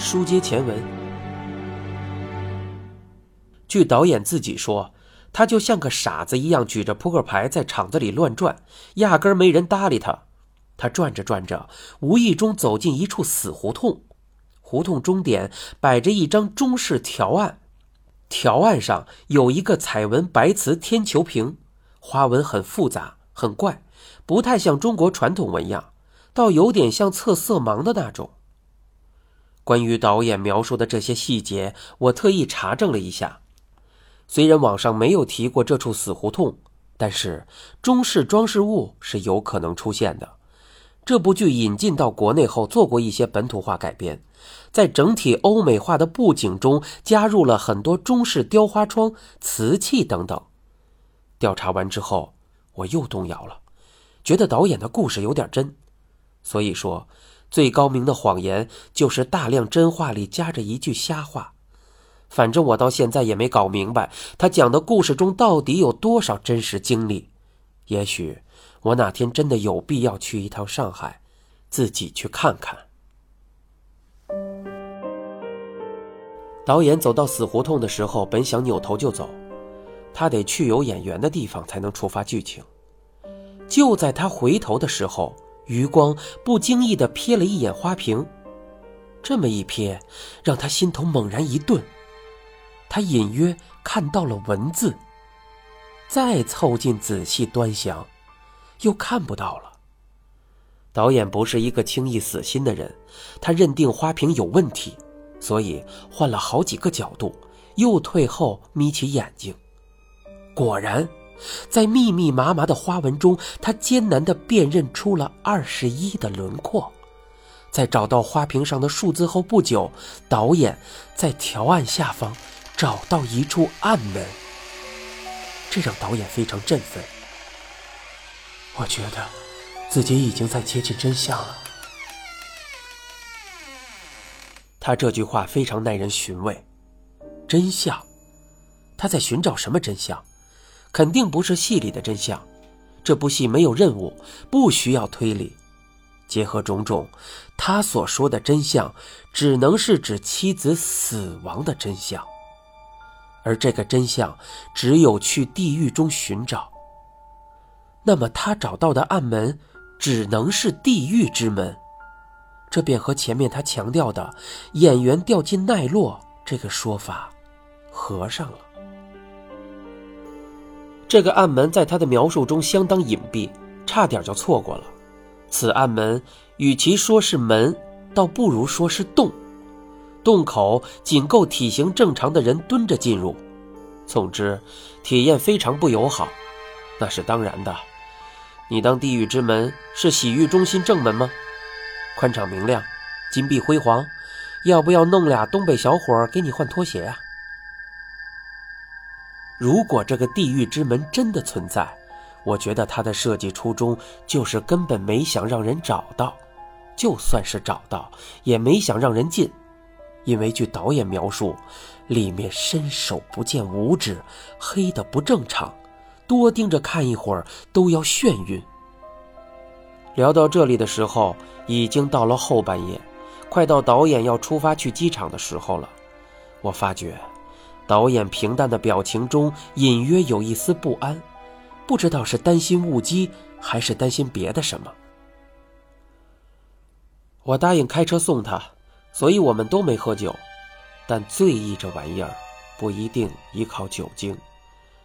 书接前文，据导演自己说，他就像个傻子一样举着扑克牌在场子里乱转，压根没人搭理他。他转着转着，无意中走进一处死胡同，胡同终点摆着一张中式条案，条案上有一个彩纹白瓷天球瓶，花纹很复杂，很怪，不太像中国传统纹样，倒有点像测色盲的那种。关于导演描述的这些细节，我特意查证了一下。虽然网上没有提过这处死胡同，但是中式装饰物是有可能出现的。这部剧引进到国内后，做过一些本土化改编，在整体欧美化的布景中加入了很多中式雕花窗、瓷器等等。调查完之后，我又动摇了，觉得导演的故事有点真，所以说。最高明的谎言就是大量真话里夹着一句瞎话。反正我到现在也没搞明白，他讲的故事中到底有多少真实经历。也许我哪天真的有必要去一趟上海，自己去看看。导演走到死胡同的时候，本想扭头就走，他得去有演员的地方才能触发剧情。就在他回头的时候。余光不经意地瞥了一眼花瓶，这么一瞥，让他心头猛然一顿。他隐约看到了文字，再凑近仔细端详，又看不到了。导演不是一个轻易死心的人，他认定花瓶有问题，所以换了好几个角度，又退后眯起眼睛，果然。在密密麻麻的花纹中，他艰难地辨认出了二十一的轮廓。在找到花瓶上的数字后不久，导演在条案下方找到一处暗门，这让导演非常振奋。我觉得自己已经在接近真相了。他这句话非常耐人寻味。真相？他在寻找什么真相？肯定不是戏里的真相，这部戏没有任务，不需要推理。结合种种，他所说的真相，只能是指妻子死亡的真相。而这个真相，只有去地狱中寻找。那么他找到的暗门，只能是地狱之门。这便和前面他强调的演员掉进奈落这个说法合上了。这个暗门在他的描述中相当隐蔽，差点就错过了。此暗门与其说是门，倒不如说是洞。洞口仅够体型正常的人蹲着进入。总之，体验非常不友好。那是当然的。你当地狱之门是洗浴中心正门吗？宽敞明亮，金碧辉煌。要不要弄俩东北小伙给你换拖鞋呀？如果这个地狱之门真的存在，我觉得它的设计初衷就是根本没想让人找到，就算是找到，也没想让人进，因为据导演描述，里面伸手不见五指，黑的不正常，多盯着看一会儿都要眩晕。聊到这里的时候，已经到了后半夜，快到导演要出发去机场的时候了，我发觉。导演平淡的表情中隐约有一丝不安，不知道是担心误机，还是担心别的什么。我答应开车送他，所以我们都没喝酒。但醉意这玩意儿，不一定依靠酒精，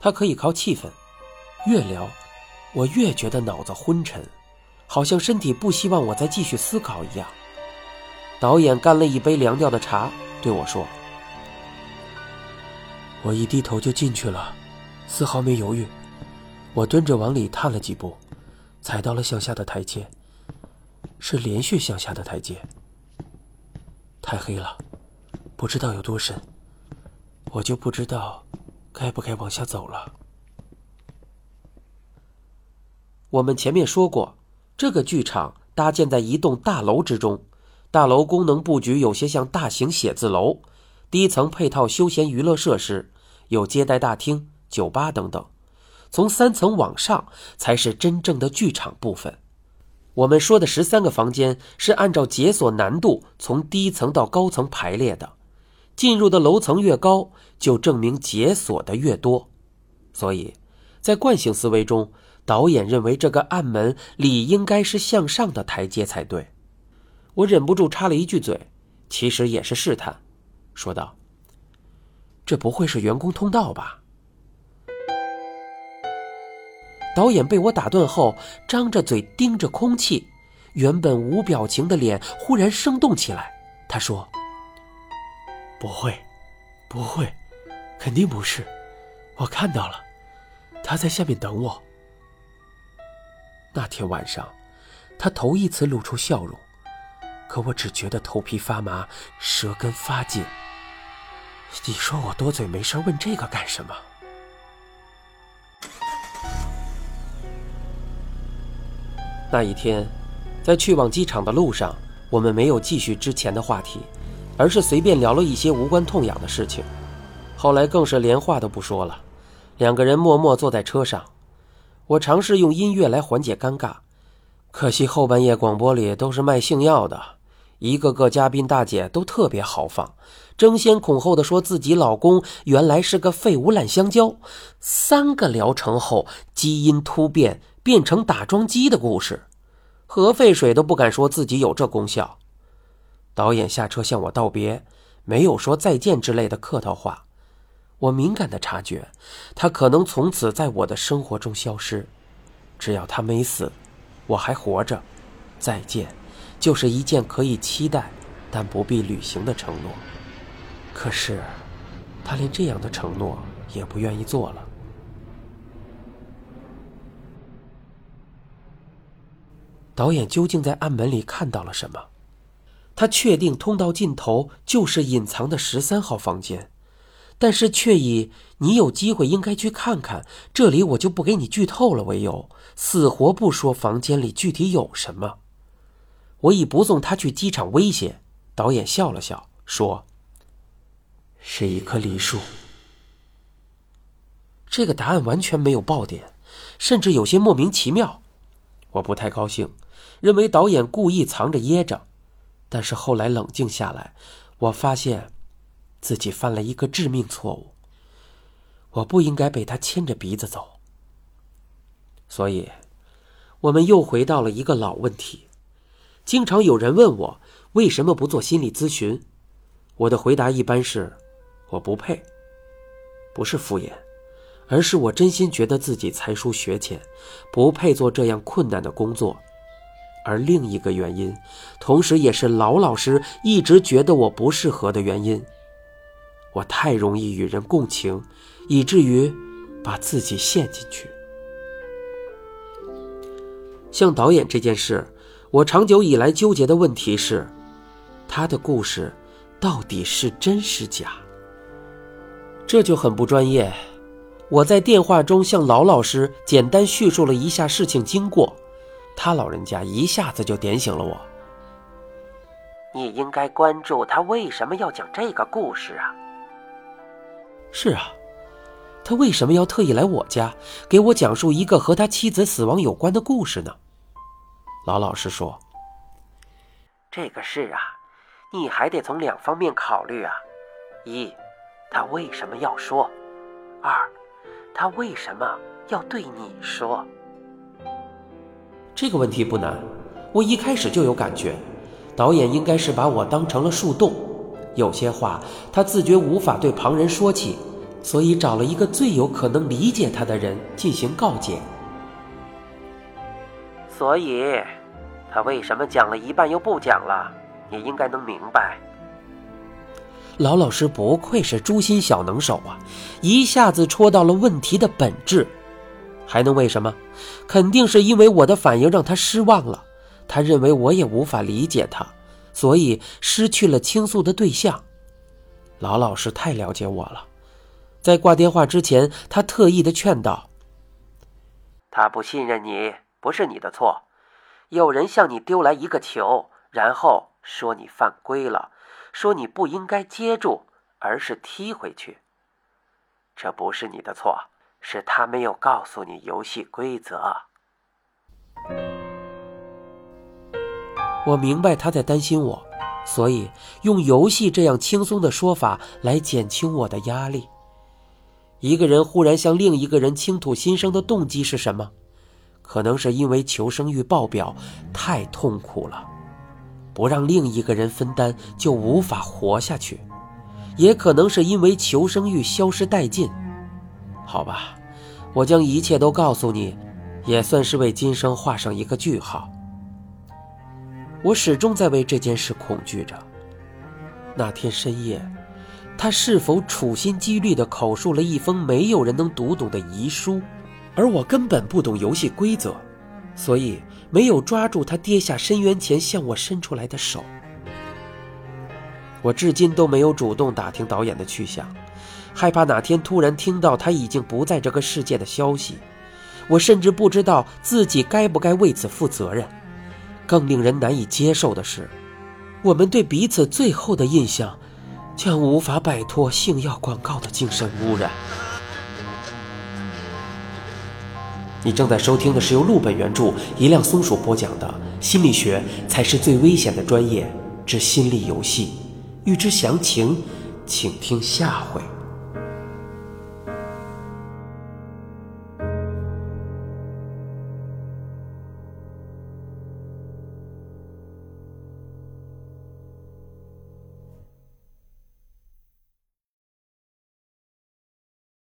它可以靠气氛。越聊，我越觉得脑子昏沉，好像身体不希望我再继续思考一样。导演干了一杯凉掉的茶，对我说。我一低头就进去了，丝毫没犹豫。我蹲着往里探了几步，踩到了向下的台阶，是连续向下的台阶。太黑了，不知道有多深，我就不知道该不该往下走了。我们前面说过，这个剧场搭建在一栋大楼之中，大楼功能布局有些像大型写字楼，低层配套休闲娱乐设施。有接待大厅、酒吧等等，从三层往上才是真正的剧场部分。我们说的十三个房间是按照解锁难度从低层到高层排列的，进入的楼层越高，就证明解锁的越多。所以，在惯性思维中，导演认为这个暗门理应该是向上的台阶才对。我忍不住插了一句嘴，其实也是试探，说道：“这不会是员工通道吧？”导演被我打断后，张着嘴盯着空气，原本无表情的脸忽然生动起来。他说：“不会，不会，肯定不是。我看到了，他在下面等我。”那天晚上，他头一次露出笑容，可我只觉得头皮发麻，舌根发紧。你说我多嘴没事问这个干什么？那一天，在去往机场的路上，我们没有继续之前的话题，而是随便聊了一些无关痛痒的事情。后来更是连话都不说了，两个人默默坐在车上。我尝试用音乐来缓解尴尬，可惜后半夜广播里都是卖性药的，一个个嘉宾大姐都特别豪放，争先恐后的说自己老公原来是个废物烂香蕉，三个疗程后基因突变。变成打桩机的故事，核废水都不敢说自己有这功效。导演下车向我道别，没有说再见之类的客套话。我敏感的察觉，他可能从此在我的生活中消失。只要他没死，我还活着，再见就是一件可以期待但不必履行的承诺。可是，他连这样的承诺也不愿意做了。导演究竟在暗门里看到了什么？他确定通道尽头就是隐藏的十三号房间，但是却以“你有机会应该去看看，这里我就不给你剧透了”为由，死活不说房间里具体有什么。我以不送他去机场威胁，导演笑了笑说：“是一棵梨树。”这个答案完全没有爆点，甚至有些莫名其妙。我不太高兴。认为导演故意藏着掖着，但是后来冷静下来，我发现自己犯了一个致命错误。我不应该被他牵着鼻子走。所以，我们又回到了一个老问题。经常有人问我为什么不做心理咨询，我的回答一般是我不配，不是敷衍，而是我真心觉得自己才疏学浅，不配做这样困难的工作。而另一个原因，同时也是老老师一直觉得我不适合的原因，我太容易与人共情，以至于把自己陷进去。像导演这件事，我长久以来纠结的问题是，他的故事到底是真是假？这就很不专业。我在电话中向老老师简单叙述了一下事情经过。他老人家一下子就点醒了我。你应该关注他为什么要讲这个故事啊？是啊，他为什么要特意来我家给我讲述一个和他妻子死亡有关的故事呢？老老实说，这个事啊，你还得从两方面考虑啊：一，他为什么要说；二，他为什么要对你说。这个问题不难，我一开始就有感觉，导演应该是把我当成了树洞，有些话他自觉无法对旁人说起，所以找了一个最有可能理解他的人进行告诫。所以，他为什么讲了一半又不讲了？你应该能明白。老老师不愧是诛心小能手啊，一下子戳到了问题的本质。还能为什么？肯定是因为我的反应让他失望了，他认为我也无法理解他，所以失去了倾诉的对象。老老师太了解我了，在挂电话之前，他特意的劝道：“他不信任你，不是你的错。有人向你丢来一个球，然后说你犯规了，说你不应该接住，而是踢回去。这不是你的错。”是他没有告诉你游戏规则。我明白他在担心我，所以用游戏这样轻松的说法来减轻我的压力。一个人忽然向另一个人倾吐心声的动机是什么？可能是因为求生欲爆表，太痛苦了，不让另一个人分担就无法活下去；也可能是因为求生欲消失殆尽。好吧，我将一切都告诉你，也算是为今生画上一个句号。我始终在为这件事恐惧着。那天深夜。他是否处心积虑地口述了一封没有人能读懂的遗书？而我根本不懂游戏规则，所以没有抓住他跌下深渊前向我伸出来的手。我至今都没有主动打听导演的去向，害怕哪天突然听到他已经不在这个世界的消息。我甚至不知道自己该不该为此负责任。更令人难以接受的是，我们对彼此最后的印象。将无法摆脱性药广告的精神污染。你正在收听的是由陆本原著、一辆松鼠播讲的《心理学才是最危险的专业之心理游戏》，欲知详情，请听下回。